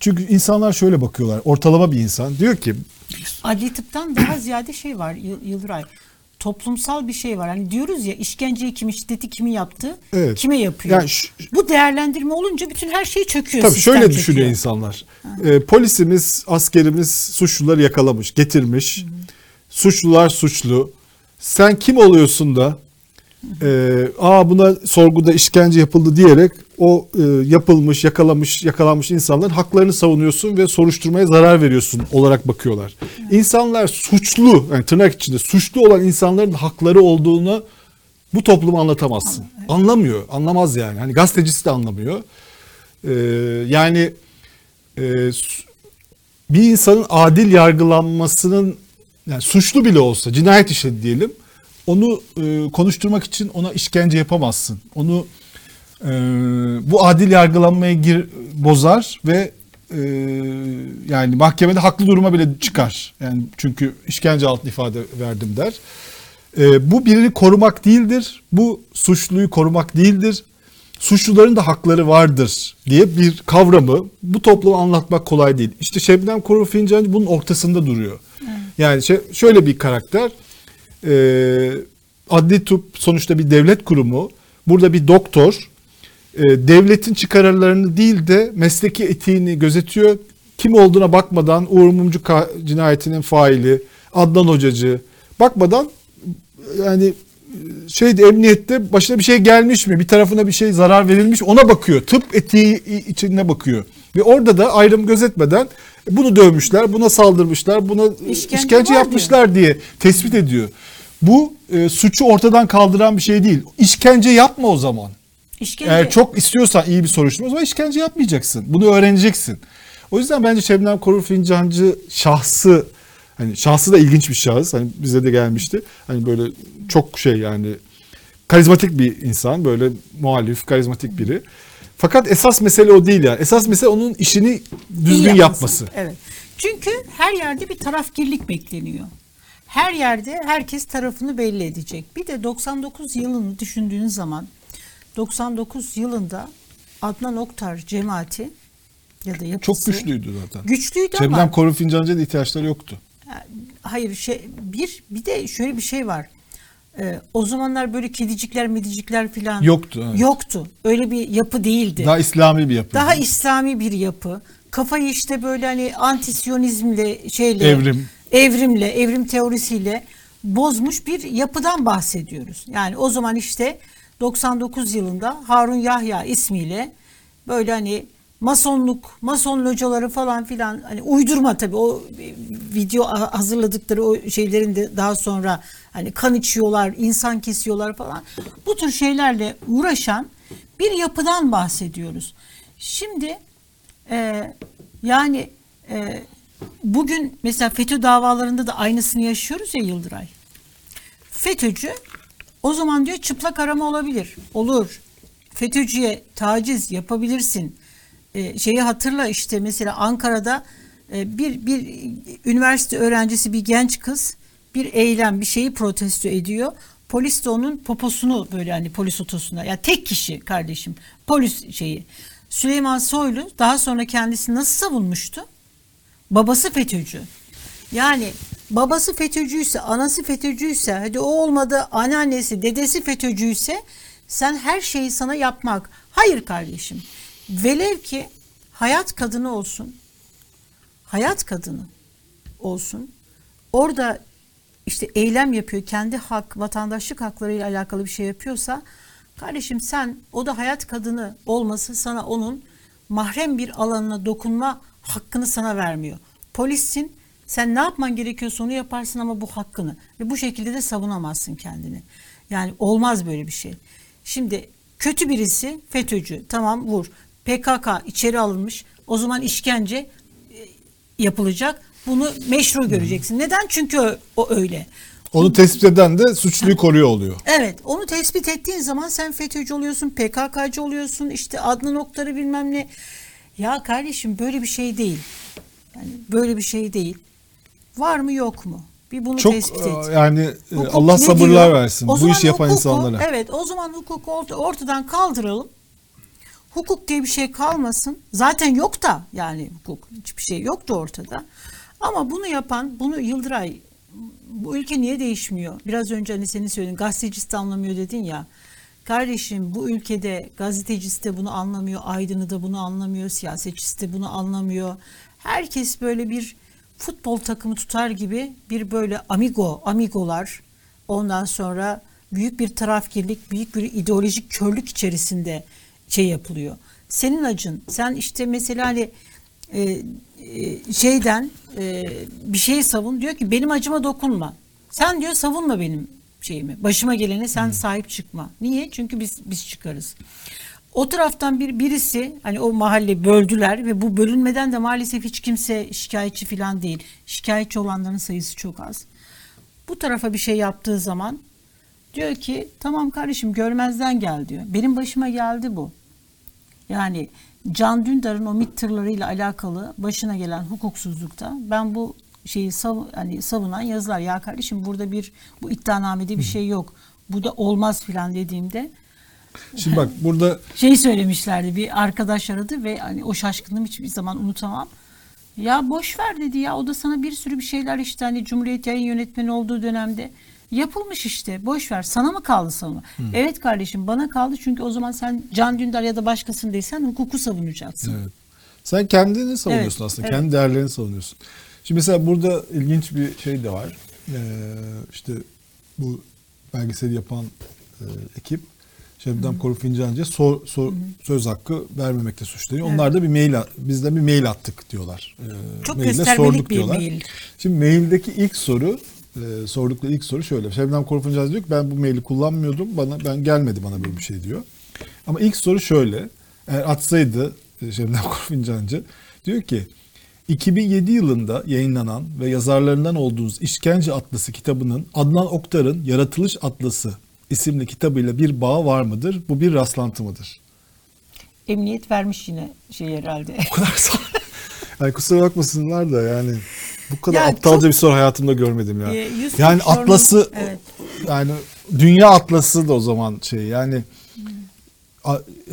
Çünkü insanlar şöyle bakıyorlar. Ortalama bir insan diyor ki adli tıptan daha ziyade şey var Yıl- Yıldıray. Toplumsal bir şey var. Hani diyoruz ya işkenceyi kim, şiddeti kimi yaptı, Evet. kime yapıyor. Yani Bu değerlendirme olunca bütün her şey çöküyor. Tabii şöyle çöküyor. düşünüyor insanlar. Ee, polisimiz, askerimiz suçluları yakalamış, getirmiş. Suçlular suçlu. Sen kim oluyorsun da e, aa buna sorguda işkence yapıldı diyerek o e, yapılmış, yakalamış, yakalanmış insanların haklarını savunuyorsun ve soruşturmaya zarar veriyorsun olarak bakıyorlar. İnsanlar suçlu, yani tırnak içinde suçlu olan insanların hakları olduğunu bu topluma anlatamazsın. Anlamıyor, anlamaz yani. Hani gazetecisi de anlamıyor. Ee, yani e, bir insanın adil yargılanmasının yani suçlu bile olsa cinayet işledi diyelim onu e, konuşturmak için ona işkence yapamazsın. Onu e, bu adil yargılanmaya gir, bozar ve e, yani mahkemede haklı duruma bile çıkar. Yani çünkü işkence altında ifade verdim der. E, bu birini korumak değildir. Bu suçluyu korumak değildir. suçluların da hakları vardır diye bir kavramı bu topluma anlatmak kolay değil. İşte Şebnem Korur Fincancı bunun ortasında duruyor. Yani şey, şöyle bir karakter. Ee, adli tıp sonuçta bir devlet kurumu. Burada bir doktor e, devletin çıkarlarını değil de mesleki etiğini gözetiyor. Kim olduğuna bakmadan Uğur Mumcu cinayetinin faili, Adnan Hocacı bakmadan yani şeyde emniyette başına bir şey gelmiş mi? Bir tarafına bir şey zarar verilmiş mi? ona bakıyor. Tıp etiği içine bakıyor. Ve orada da ayrım gözetmeden bunu dövmüşler, buna saldırmışlar, buna İşkence işkence, var yapmışlar diye tespit ediyor. Bu e, suçu ortadan kaldıran bir şey değil. İşkence yapma o zaman. İşkence. Eğer çok istiyorsan iyi bir soruşturma o zaman işkence yapmayacaksın. Bunu öğreneceksin. O yüzden bence Şebnem Korur Fincancı şahsı hani şahsı da ilginç bir şahıs. Hani bize de gelmişti. Hani böyle çok şey yani karizmatik bir insan. Böyle muhalif, karizmatik biri. Fakat esas mesele o değil yani. Esas mesele onun işini düzgün yapması. Evet. Çünkü her yerde bir tarafgirlik bekleniyor. Her yerde herkes tarafını belli edecek. Bir de 99 yılını düşündüğün zaman 99 yılında Adnan Oktar cemaati ya da yapısı Çok güçlüydü zaten. Güçlüydü Şebnem ama Korur Fincancı'ya da ihtiyaçları yoktu. hayır şey bir bir de şöyle bir şey var. Ee, o zamanlar böyle kedicikler medicikler falan Yoktu, evet. Yoktu. Öyle bir yapı değildi. Daha İslami bir yapı. Daha İslami bir yapı. Kafayı işte böyle hani antisyonizmle şeyle Evrim. evrimle, evrim teorisiyle bozmuş bir yapıdan bahsediyoruz. Yani o zaman işte 99 yılında Harun Yahya ismiyle böyle hani masonluk, mason locaları falan filan hani uydurma tabii o video hazırladıkları o şeylerin de daha sonra hani kan içiyorlar, insan kesiyorlar falan. Bu tür şeylerle uğraşan bir yapıdan bahsediyoruz. Şimdi e, yani e, bugün mesela FETÖ davalarında da aynısını yaşıyoruz ya Yıldıray. FETÖ'cü o zaman diyor çıplak arama olabilir. Olur. FETÖ'cüye taciz yapabilirsin. E, şeyi hatırla işte mesela Ankara'da e, bir bir üniversite öğrencisi bir genç kız bir eylem bir şeyi protesto ediyor. Polis de onun poposunu böyle hani polis otosuna ya tek kişi kardeşim polis şeyi. Süleyman Soylu daha sonra kendisini nasıl savunmuştu? Babası FETÖ'cü. Yani babası FETÖ'cüyse, anası FETÖ'cüyse, hadi o olmadı anneannesi, dedesi FETÖ'cüyse sen her şeyi sana yapmak. Hayır kardeşim. Velev ki hayat kadını olsun. Hayat kadını olsun. Orada işte eylem yapıyor, kendi hak, vatandaşlık haklarıyla alakalı bir şey yapıyorsa kardeşim sen o da hayat kadını olması sana onun mahrem bir alanına dokunma hakkını sana vermiyor. Polissin, sen ne yapman gerekiyorsa onu yaparsın ama bu hakkını ve bu şekilde de savunamazsın kendini. Yani olmaz böyle bir şey. Şimdi kötü birisi FETÖ'cü tamam vur. PKK içeri alınmış. O zaman işkence e, yapılacak. Bunu meşru göreceksin. Neden? Çünkü o, öyle. Onu tespit eden de suçluyu koruyor oluyor. Evet onu tespit ettiğin zaman sen FETÖ'cü oluyorsun, PKK'cı oluyorsun, işte Adnan Oktar'ı bilmem ne. Ya kardeşim böyle bir şey değil. Yani böyle bir şey değil. Var mı yok mu? Bir bunu Çok tespit e, et. yani e, Hukuk Allah sabırlar diyor? versin O bu işi yapan hukuku- insanlara. Evet o zaman hukuku orta- ortadan kaldıralım. Hukuk diye bir şey kalmasın. Zaten yok da yani hukuk hiçbir şey yoktu ortada. Ama bunu yapan bunu Yıldıray bu ülke niye değişmiyor? Biraz önce hani senin söylediğin gazetecisi anlamıyor dedin ya. Kardeşim bu ülkede gazetecisi de bunu anlamıyor, aydını da bunu anlamıyor, siyasetçisi de bunu anlamıyor. Herkes böyle bir futbol takımı tutar gibi bir böyle amigo, amigolar ondan sonra büyük bir tarafgirlik, büyük bir ideolojik körlük içerisinde şey yapılıyor. Senin acın, sen işte mesela hani e, e, şeyden e, bir şey savun diyor ki benim acıma dokunma. Sen diyor savunma benim şeyimi. Başıma gelene sen sahip çıkma. Niye? Çünkü biz biz çıkarız. O taraftan bir birisi hani o mahalle böldüler ve bu bölünmeden de maalesef hiç kimse şikayetçi falan değil. Şikayetçi olanların sayısı çok az. Bu tarafa bir şey yaptığı zaman diyor ki tamam kardeşim görmezden gel diyor. Benim başıma geldi bu. Yani Can Dündar'ın o MİT tırlarıyla alakalı başına gelen hukuksuzlukta ben bu şeyi sav hani savunan yazılar ya kardeşim burada bir bu iddianamede bir şey yok. Bu da olmaz filan dediğimde Şimdi bak (laughs) burada Şeyi söylemişlerdi bir arkadaş aradı ve hani o şaşkınlığımı hiçbir zaman unutamam. Ya boş ver dedi ya o da sana bir sürü bir şeyler işte hani Cumhuriyet Yayın Yönetmeni olduğu dönemde yapılmış işte boş ver sana mı kaldı savunma? Evet kardeşim bana kaldı çünkü o zaman sen Can Dündar ya da başkasını değilsen hukuku savunacaksın. Evet. Sen kendini savunuyorsun Evet, aslında. evet. Kendi değerlerini savunuyorsun. Şimdi mesela burada ilginç bir şey de var. Ee, işte bu belgeseli yapan e, ekip Şebnem Korur Fincancı'ya sor- sor- söz hakkı vermemekle suçlanıyor. Onlar da bir mail a- bizden bir mail attık diyorlar. Ee, Çok maille göstermelik bir mail. Şimdi maildeki ilk soru e, sordukları ilk soru şöyle. Şebnem Korur Fincancı diyor ki ben bu maili kullanmıyordum. Bana ben gelmedi bana böyle bir şey diyor. Ama ilk soru şöyle. Eğer atsaydı e, Şebnem (laughs) Korur Fincancı diyor ki 2007 yılında yayınlanan ve yazarlarından olduğunuz İşkence Atlası kitabının Adnan Oktar'ın Yaratılış Atlası isimli kitabıyla bir bağı var mıdır? Bu bir rastlantı mıdır? Emniyet vermiş yine şey herhalde. O kadar sağ. (laughs) Yani kusura bakmasınlar da yani bu kadar Ya aptalca çok- bir soru hayatımda görmedim ya. Yusuf yani atlası Evet. yani dünya atlası da o zaman şey yani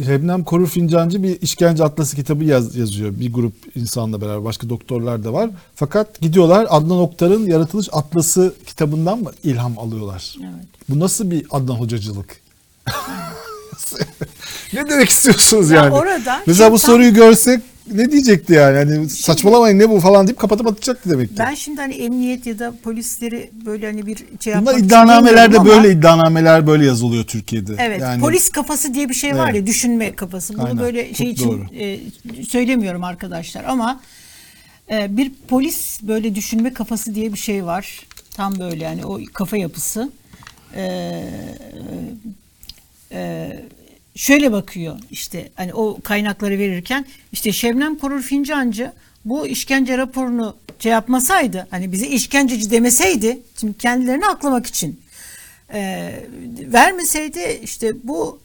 Şebnem Korur Fincancı bir işkence atlası kitabı yaz- yazıyor. Bir grup insanla beraber başka doktorlar da var. Fakat gidiyorlar Adnan Oktar'ın Yaratılış Atlası kitabından mı ilham alıyorlar? Evet. Bu nasıl bir Adnan hocacılık? (laughs) ne demek istiyorsunuz Ya yani? orada Mesela bu soruyu görsek ne diyecekti yani? Hani saçmalamayın ne bu falan deyip kapatıp atacaktı demek ki. Ben şimdi hani emniyet ya da polisleri böyle hani bir şey yapmak için iddianamelerde ama- böyle iddianameler böyle yazılıyor Türkiye'de. Evet, Yani polis kafası diye bir şey var Evet. ya, düşünme kafası. Bunu Aynen, böyle çok şey için doğru. e, söylemiyorum arkadaşlar ama e, bir polis böyle düşünme kafası diye bir şey var. Tam böyle yani o kafa yapısı. E, e, şöyle bakıyor işte hani o kaynakları verirken işte Şebnem Korur Fincancı bu işkence raporunu şey yapmasaydı hani bize işkenceci demeseydi şimdi kendilerini aklamak için e, vermeseydi işte bu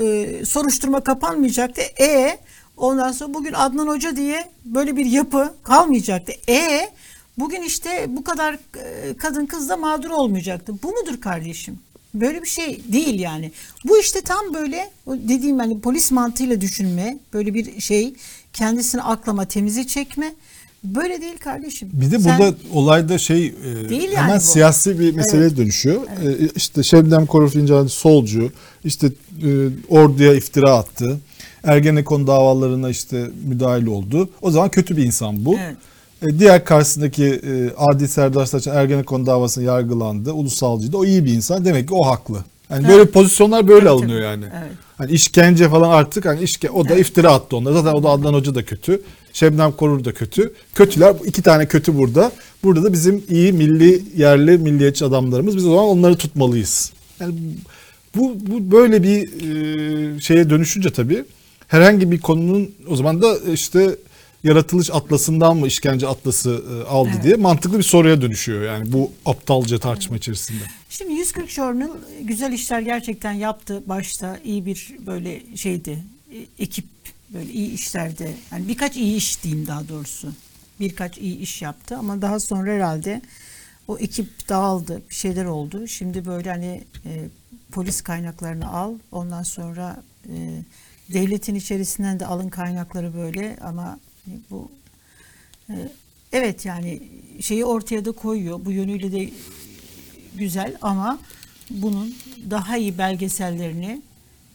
e, soruşturma kapanmayacaktı. E ondan sonra bugün Adnan Hoca diye böyle bir yapı kalmayacaktı. E bugün işte bu kadar e, kadın kız da mağdur olmayacaktı. Bu mudur kardeşim? Böyle bir şey değil yani. Bu işte tam böyle dediğim hani polis mantığıyla düşünme, böyle bir şey kendisini aklama, temize çekme. Böyle değil kardeşim. Bir de Sen- burada olayda şey e, Değil yani hemen bu. siyasi bir meseleye dönüşüyor. E, işte Şebnem Korur Fincancı solcu, işte e, orduya iftira attı. Ergenekon davalarına işte müdahil oldu. O zaman kötü bir insan bu. Evet. E, diğer karşısındaki e, Adi Serdar Saçan Ergenekon davasında yargılandı. Ulusalcıydı. O iyi bir insan. Demek ki o haklı. Yani böyle pozisyonlar böyle Tabii, alınıyor yani. Evet. Hani işkence falan artık hani işke, o da iftira attı onlar. Zaten o da Adnan Hoca da kötü. Şebnem Korur da kötü. Kötüler iki tane kötü burada. Burada da bizim iyi milli yerli milliyetçi adamlarımız. Biz o zaman onları tutmalıyız. Yani bu, bu böyle bir e, şeye dönüşünce tabii herhangi bir konunun o zaman da işte yaratılış atlasından mı işkence atlası e, aldı Evet. diye mantıklı bir soruya dönüşüyor yani bu aptalca tartışma içerisinde. Şimdi 140 Journal güzel işler gerçekten yaptı başta iyi bir böyle şeydi e, ekip böyle iyi işlerde yani birkaç iyi iş diyeyim daha doğrusu birkaç iyi iş yaptı ama daha sonra herhalde o ekip dağıldı bir şeyler oldu şimdi böyle hani e, polis kaynaklarını al ondan sonra e, devletin içerisinden de alın kaynakları böyle ama bu e, evet yani şeyi ortaya da koyuyor bu yönüyle de güzel ama bunun daha iyi belgesellerini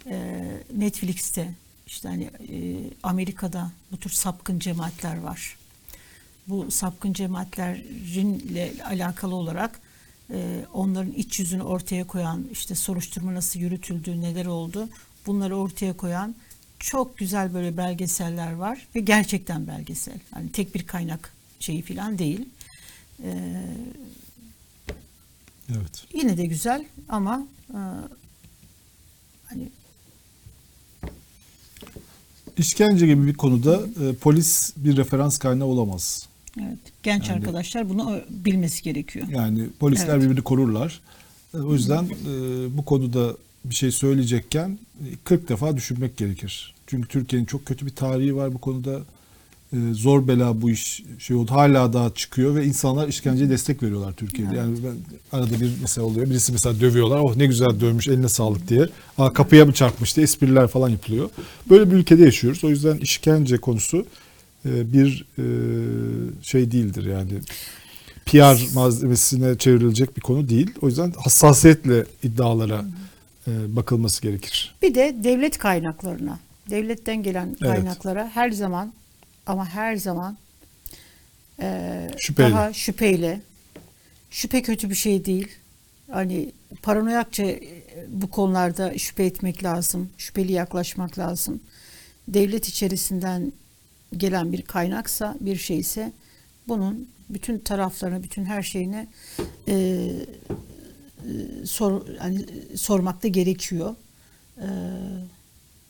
e, Netflix'te işte hani e, Amerika'da bu tür sapkın cemaatler var. Bu sapkın cemaatlerinle alakalı olarak e, onların iç yüzünü ortaya koyan işte soruşturma nasıl yürütüldü, neler oldu bunları ortaya koyan çok güzel böyle belgeseller var ve gerçekten belgesel. Hani tek bir kaynak şeyi falan değil. E, Evet. Yine de güzel ama e, hani İşkence gibi bir konuda e, polis bir referans kaynağı olamaz. evet genç Yani- arkadaşlar bunu bilmesi gerekiyor. Yani polisler Evet. birbirini korurlar. E, O yüzden e, bu konuda bir şey söyleyecekken e, 40 defa düşünmek gerekir. Çünkü Türkiye'nin çok kötü bir tarihi var bu konuda. e, zor bela bu iş şey oldu. Hala daha çıkıyor ve insanlar işkenceye destek veriyorlar Türkiye'de. Yani ben, arada bir mesela oluyor. Birisi mesela dövüyorlar. Oh ne güzel dövmüş eline sağlık diye. Aa, kapıya mı çarpmış diye espriler falan yapılıyor. Böyle bir ülkede yaşıyoruz. O yüzden işkence konusu e, bir e, şey değildir yani. PR malzemesine çevrilecek bir konu değil. O yüzden hassasiyetle iddialara e, bakılması gerekir. Bir de devlet kaynaklarına, devletten gelen Evet. kaynaklara her zaman ama her zaman e, Şüpheyle. daha şüpheyle. Şüphe kötü bir şey değil. Hani paranoyakça e, bu konularda şüphe etmek lazım, şüpheli yaklaşmak lazım. Devlet içerisinden gelen bir kaynaksa, bir şeyse bunun bütün taraflarına, bütün her şeyine e, e, sor, hani sormak da gerekiyor. E,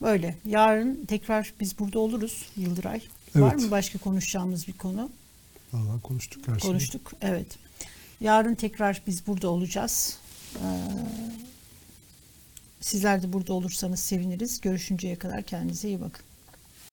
böyle. Yarın tekrar biz burada oluruz Yıldıray. Var Evet. mı başka konuşacağımız bir konu? Vallahi konuştuk her şeyi. Konuştuk. Evet. Yarın tekrar biz burada olacağız. Ee, sizler de burada olursanız seviniriz. Görüşünceye kadar kendinize iyi bakın.